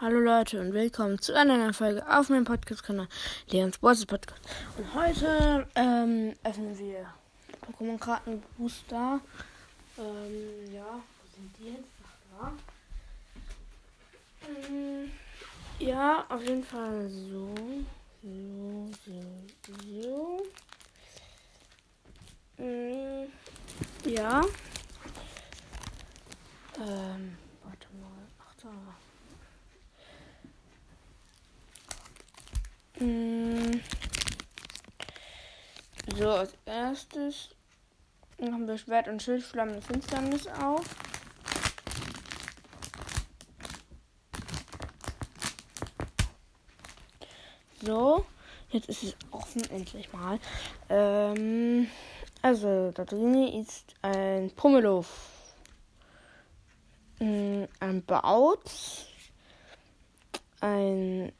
Hallo Leute und willkommen zu einer neuen Folge auf meinem Podcast-Kanal Leons Boys Podcast. Und heute ähm, öffnen wir Pokémon-Karten Booster. Ähm, ja, wo sind die jetzt? Ach, da. Ähm, ja, auf jeden Fall so. So, so, so. Ähm, ja. Ähm, warte mal. Ach da. Mm. So, als erstes machen wir Schwert und Schild flammende Finsternis auf. So, jetzt ist es offen, endlich mal. Ähm, also, da drin ist ein Pummeluff, mm, ein Baut, ein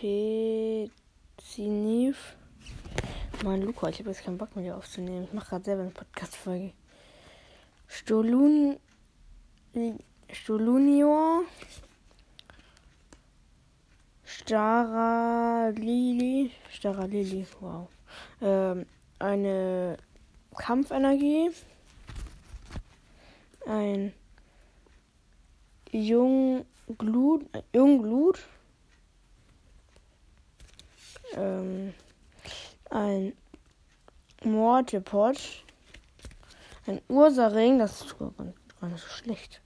Pezinif. Mann, Luca, ich habe jetzt keinen Bock mehr aufzunehmen. Ich mache gerade selber eine Podcast-Folge. Stolun. Stolunior. Staralili. Staralili, wow. Ähm, eine Kampfenergie. Ein Jungglut. Jungglut ähm, ein Mortepot, ein Ursaring, das ist gar nicht so schlecht.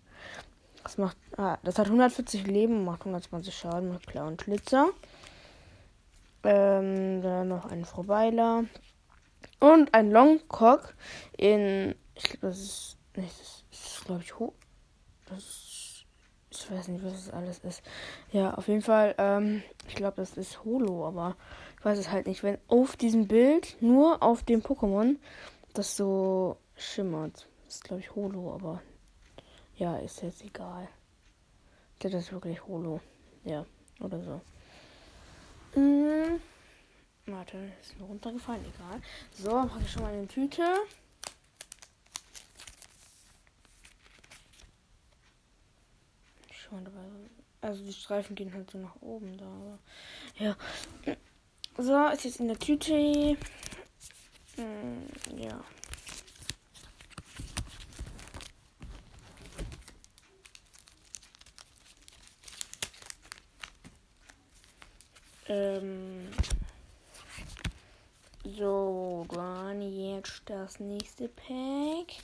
Das macht, ah, das hat 140 Leben, macht 120 Schaden mit und Schlitzer. Ähm, dann noch ein Frobeiler und ein Longcock in, ich glaube, das ist, nicht, das ist, glaube ich, hoch. Das ist, ich weiß nicht, was das alles ist. Ja, auf jeden Fall, ähm, ich glaube, das ist Holo, aber ich weiß es halt nicht. Wenn auf diesem Bild, nur auf dem Pokémon, das so schimmert. Das ist, glaube ich, Holo, aber ja, ist jetzt egal. Das ist wirklich Holo. Ja, oder so. Hm. Warte, ist mir runtergefallen, egal. So, mache ich schon mal eine Tüte. Dabei. Also die Streifen gehen halt so nach oben da. Aber ja. So, ist jetzt in der Tüte. Hm, ja. Ähm. So, dann jetzt das nächste Pack.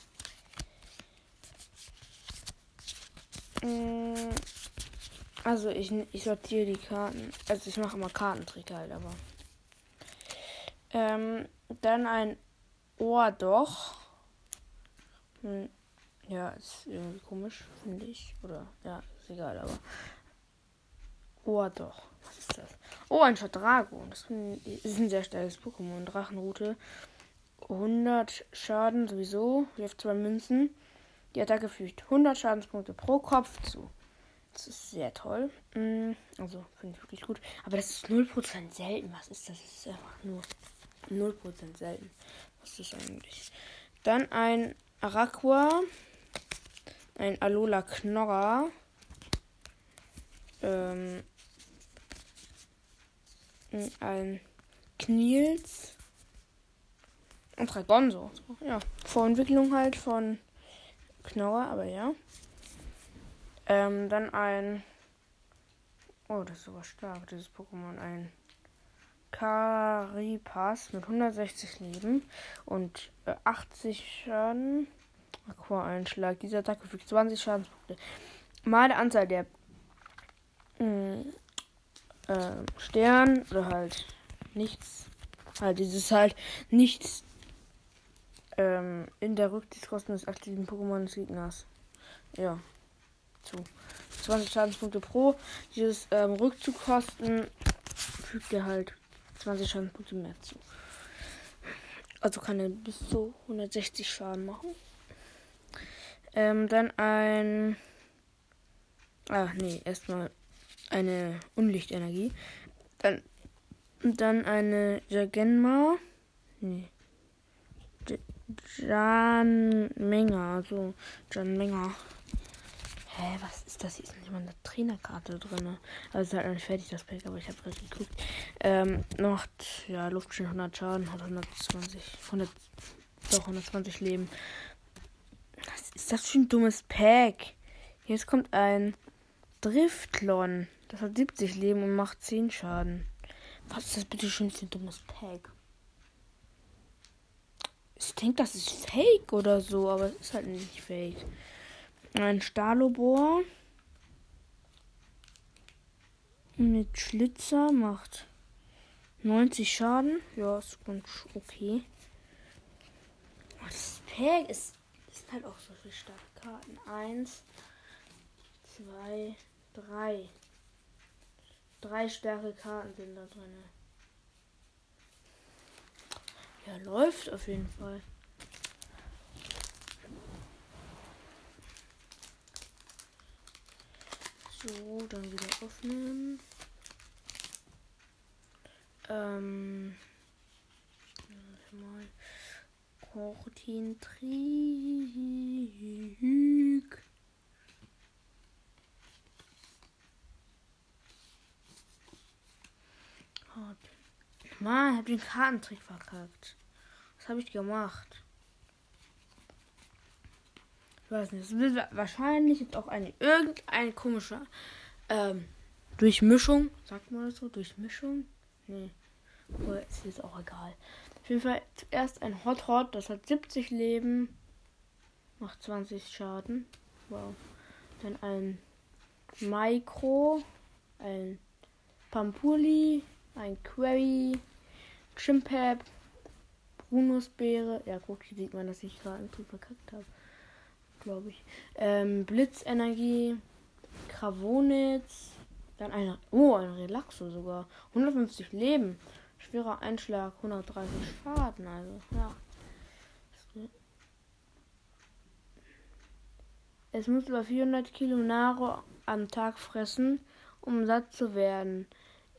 Also ich, ich sortiere die Karten. Also ich mache immer Kartentrick halt, aber. Ähm, dann ein Ohr doch. Hm, ja, ist irgendwie komisch, finde ich. Oder, ja, ist egal, aber. Ohr doch. Was ist das? Oh, ein Chadrago. Das ist ein sehr starkes Pokémon. Drachenroute. 100 Schaden sowieso. Wirft zwei Münzen. Die Attacke fügt 100 Schadenspunkte pro Kopf zu. Das ist sehr toll. Hm, also, finde ich wirklich gut. Aber das ist 0% selten. Was ist das? Das ist einfach nur 0% selten. Was ist das eigentlich? Dann ein Araqua. Ein Alola Knorrer. Ähm, ein Kniels. Und Dragonzo. Ja, Vorentwicklung halt von Knorrer, aber ja. Ähm, dann ein. Oh, das ist sogar stark, dieses Pokémon. Ein Caripas mit 160 Leben und äh, 80 Schaden. Aqua-Einschlag. Diese Attacke fügt 20 Schadenspunkte. Mal der Anzahl der mh, mm, äh, Stern oder halt nichts. Halt dieses halt nichts ähm, in der Rückzugskosten des aktiven Pokémon des Gegners. Ja. Zu. 20 Schadenspunkte pro. Dieses ähm, Rückzugkosten fügt er halt 20 Schadenspunkte mehr zu. Also kann er bis zu 160 Schaden machen. Ähm, dann ein. Ah, nee, erstmal eine Unlichtenergie. Dann, dann eine Jagenma. Nee. Jan Menger, also Jan Menger. Hä, was ist das? Hier ist nicht mal eine Trainerkarte drin. Also ist halt noch nicht fertig, das Pack, aber ich habe gerade geguckt. Ähm, macht, ja, Luftschön 100 Schaden, hat 120, 100, doch 120 Leben. Was ist das für ein dummes Pack? Jetzt kommt ein Driftlon. Das hat 70 Leben und macht 10 Schaden. Was ist das bitte schön für ein dummes Pack? Ich denke, das ist fake oder so, aber es ist halt nicht fake. Ein Stahlobor mit Schlitzer macht 90 Schaden. Ja, ist ganz okay. Das Pack ist, ist halt auch so viel starke Karten. Eins, zwei, drei. Drei starke Karten sind da drin. Ja, läuft auf jeden Fall. So, dann wieder öffnen. Ähm. Mal. Cortin Mann, hab den Kartentrick verkackt. Was habe ich gemacht? Ich weiß nicht. Es wird wahrscheinlich jetzt auch eine irgendeine komische ähm, Durchmischung. Sagt man das so? Durchmischung? Nee. Aber ist jetzt auch egal. Auf jeden Fall zuerst ein Hot Hot, das hat 70 Leben. Macht 20 Schaden. Wow. Dann ein Micro, ein Pampuli, ein Query, Chimpap, Brunusbeere. Ja, guck, hier sieht man, dass ich gerade Trick verkackt habe. Glaube ich. Ähm, Blitzenergie, Kravonitz, dann ein, oh, ein Relaxo sogar. 150 Leben. Schwerer Einschlag, 130 Schaden, also, ja. Es muss über 400 Kilo Nahrung am Tag fressen, um satt zu werden.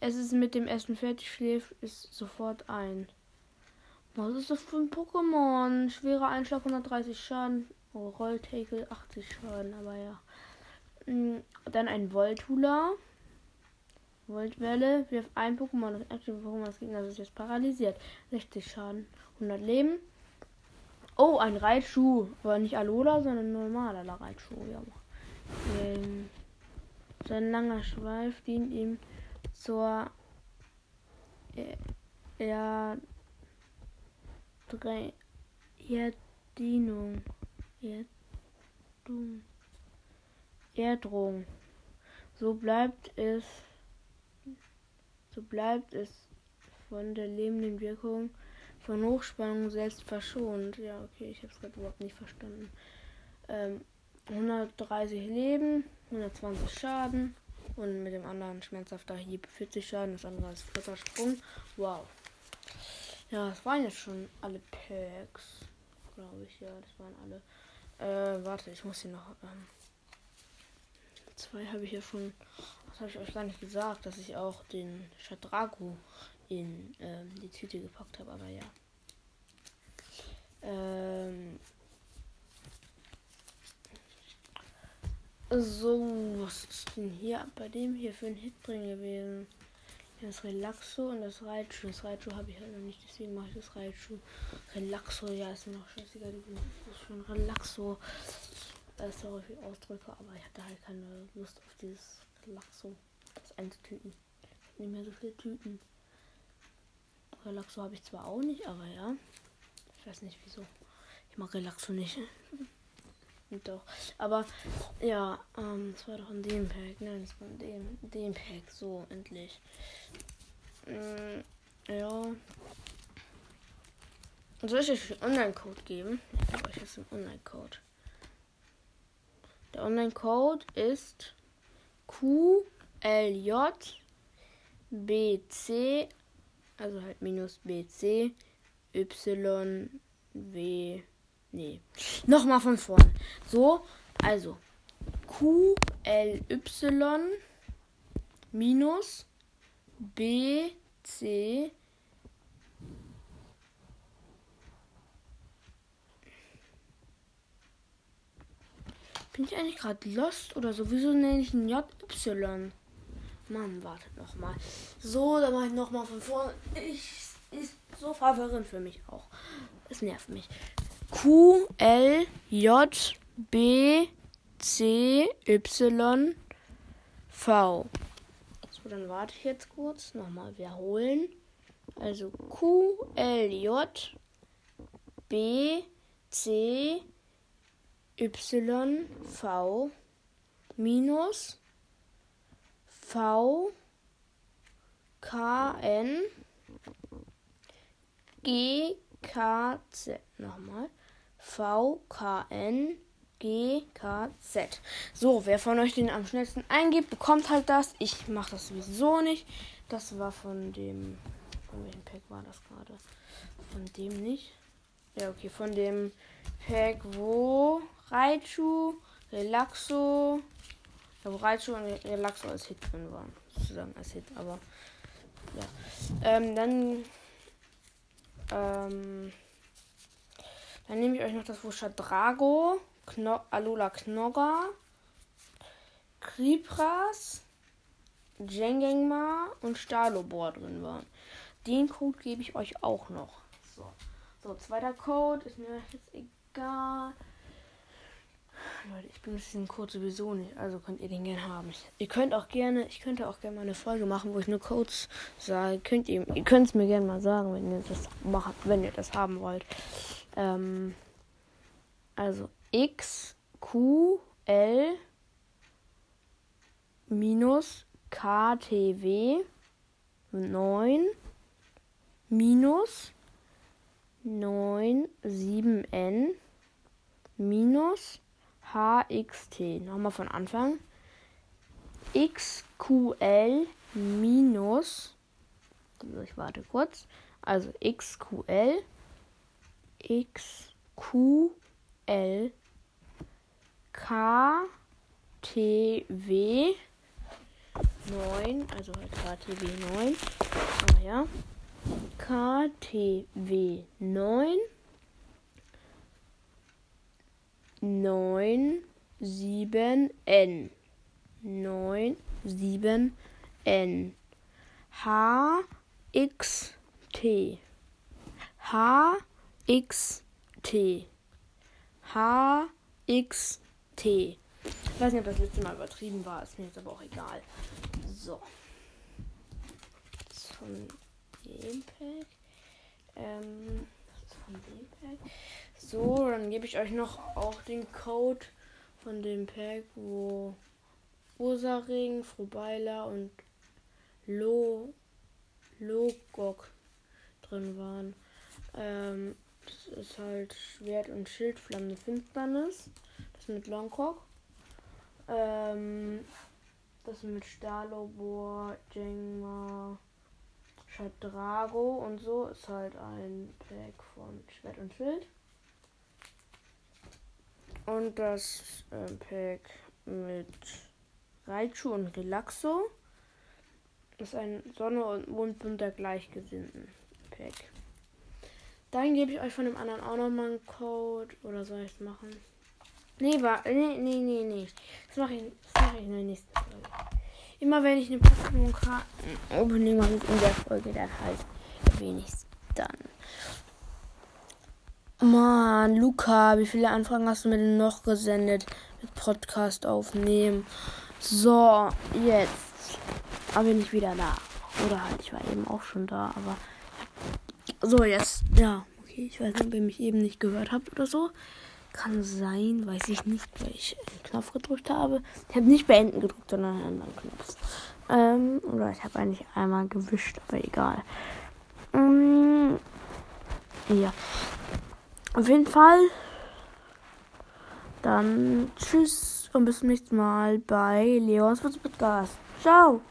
Es ist mit dem Essen fertig, schläft ist sofort ein. Was ist das für ein Pokémon? Schwerer Einschlag 130 Schaden. Oh, Rolltackle 80 Schaden, aber ja. Mm, dann ein Voltula. Voltwelle wirft ein Pokémon, das aktive Pokémon des Gegners ist jetzt paralysiert. 60 Schaden, 100 Leben. Oh, ein Reitschuh. Aber nicht Alola, sondern normaler Reitschuh. Ja. Ähm, sein langer Schweif dient ihm zur er Erddienung. Erdung. Erdung. So bleibt es so bleibt es von der lebenden Wirkung von Hochspannung selbst verschont. Ja, okay, ich habe es gerade überhaupt nicht verstanden. Ähm, 130 Leben, 120 Schaden, und mit dem anderen schmerzhafter Hieb 40 Schaden, das andere ist flotter Sprung. Wow. Ja, das waren jetzt schon alle Packs. Glaube ich, ja, das waren alle. Äh, warte, ich muss hier noch. Ähm, zwei habe ich ja schon. Das habe ich euch gar nicht gesagt, dass ich auch den Shadrago in ähm, die Tüte gepackt habe, aber ja. So, was ist denn hier bei dem hier für ein Hit drin gewesen? Das Relaxo und das Reitschuh. Das Reitschuh habe ich halt noch nicht, deswegen mache ich das Reitschuh. Relaxo, ja, ist mir noch scheißegal. Das ist schon Relaxo. Äh, sorry für Ausdrücke, aber ich hatte halt keine Lust auf dieses Relaxo. Das einzutüten. Ich habe nicht mehr so viele Tüten. Relaxo habe ich zwar auch nicht, aber ja. Ich weiß nicht wieso. Ich mag Relaxo nicht. Doch. Aber ja, ähm, das war doch in dem Pack. Nein, das war in dem, dem Pack. So, endlich. Mm, ja. Soll ich euch einen Online-Code geben? Ich gebe euch jetzt einen Online-Code. Der Online-Code ist QLJ also halt minus BC, Y, W, Nee. Nochmal von vorn. So, also Q L Y minus B C Bin ich eigentlich gerade lost oder so? Wieso nenne ich ein JY? Mann, wartet nochmal. So, dann mache ich nochmal von vorne. Ich, ist so verwirrend für mich auch. Es nervt mich. Q, L, J, B, C, Y, V. So, dann warte ich jetzt kurz. Nochmal wiederholen. Also Q, L, J, B, C, Y, V, minus V, K, N, G, K, Z. Nochmal. V, K, N, G, K, Z. So, wer von euch den am schnellsten eingibt, bekommt halt das. Ich mache das sowieso nicht. Das war von dem. Von welchem Pack war das gerade? Von dem nicht. Ja, okay, von dem Pack, wo Raichu, Relaxo, ja, wo Raichu und Relaxo als Hit drin waren. Sozusagen als Hit, aber ja. Ähm, dann ähm, dann nehme ich euch noch das, wo Drago, Kno Alola Knogger, Kripras, Jengengma und Stalobor drin waren. Den Code gebe ich euch auch noch. So. so, zweiter Code ist mir jetzt egal. Leute, ich benutze diesen Code sowieso nicht, also könnt ihr den gerne haben. Ihr könnt auch gerne, ich könnte auch gerne mal eine Folge machen, wo ich nur Codes sage. Könnt ihr, ihr könnt es mir gerne mal sagen, wenn ihr das macht, wenn ihr das haben wollt. Ähm, also X, Q, L, minus KTW 9 minus 9 7N minus HXT. Nochmal von Anfang. XQL minus. Ich warte kurz. Also XQL. XQL. KTW 9. Also halt KTW 9. Ah ja. KTW 9 9, 7, N. 9, 7, N. H, X, T. H, X, T. H, X, T. Ich weiß nicht, ob das letzte Mal übertrieben war, ist mir jetzt aber auch egal. So. Von dem Pack. Ähm, von dem Pack. So, dann gebe ich euch noch auch den Code von dem Pack, wo Ursaring, Frubeila und Lo, Logok drin waren. Ähm, das ist halt Schwert und Schild, flammende Finsternis. Das mit Longcock. Ähm, das mit Stalobor, Jengma, Shadrago und so ist halt ein Pack von Schwert und Schild. Und das äh, Pack mit Raichu und Relaxo ist ein Sonne und Mondbund der Gleichgesinnten Pack. Dann gebe ich euch von dem anderen auch nochmal einen Code. Oder soll ich es machen? Nee, war. Nee, nee, nee, nee. Das mache ich, mach ich in der nächsten Folge. Immer wenn ich eine Pokémon-Karten-Opening mache, in der Folge, dann halt es dann. Mann, Luca, wie viele Anfragen hast du mir denn noch gesendet mit Podcast aufnehmen? So, jetzt bin ich wieder da. Oder halt, ich war eben auch schon da, aber. So, jetzt, ja, okay, ich weiß nicht, ob ihr mich eben nicht gehört habt oder so. Kann sein, weiß ich nicht, weil ich einen Knopf gedrückt habe. Ich habe nicht beenden gedrückt, sondern einen anderen Knopf. Ähm, oder ich habe eigentlich einmal gewischt, aber egal. Ähm, ja. Auf jeden Fall. Dann tschüss und bis zum nächsten Mal bei Leons Podcast. Ciao.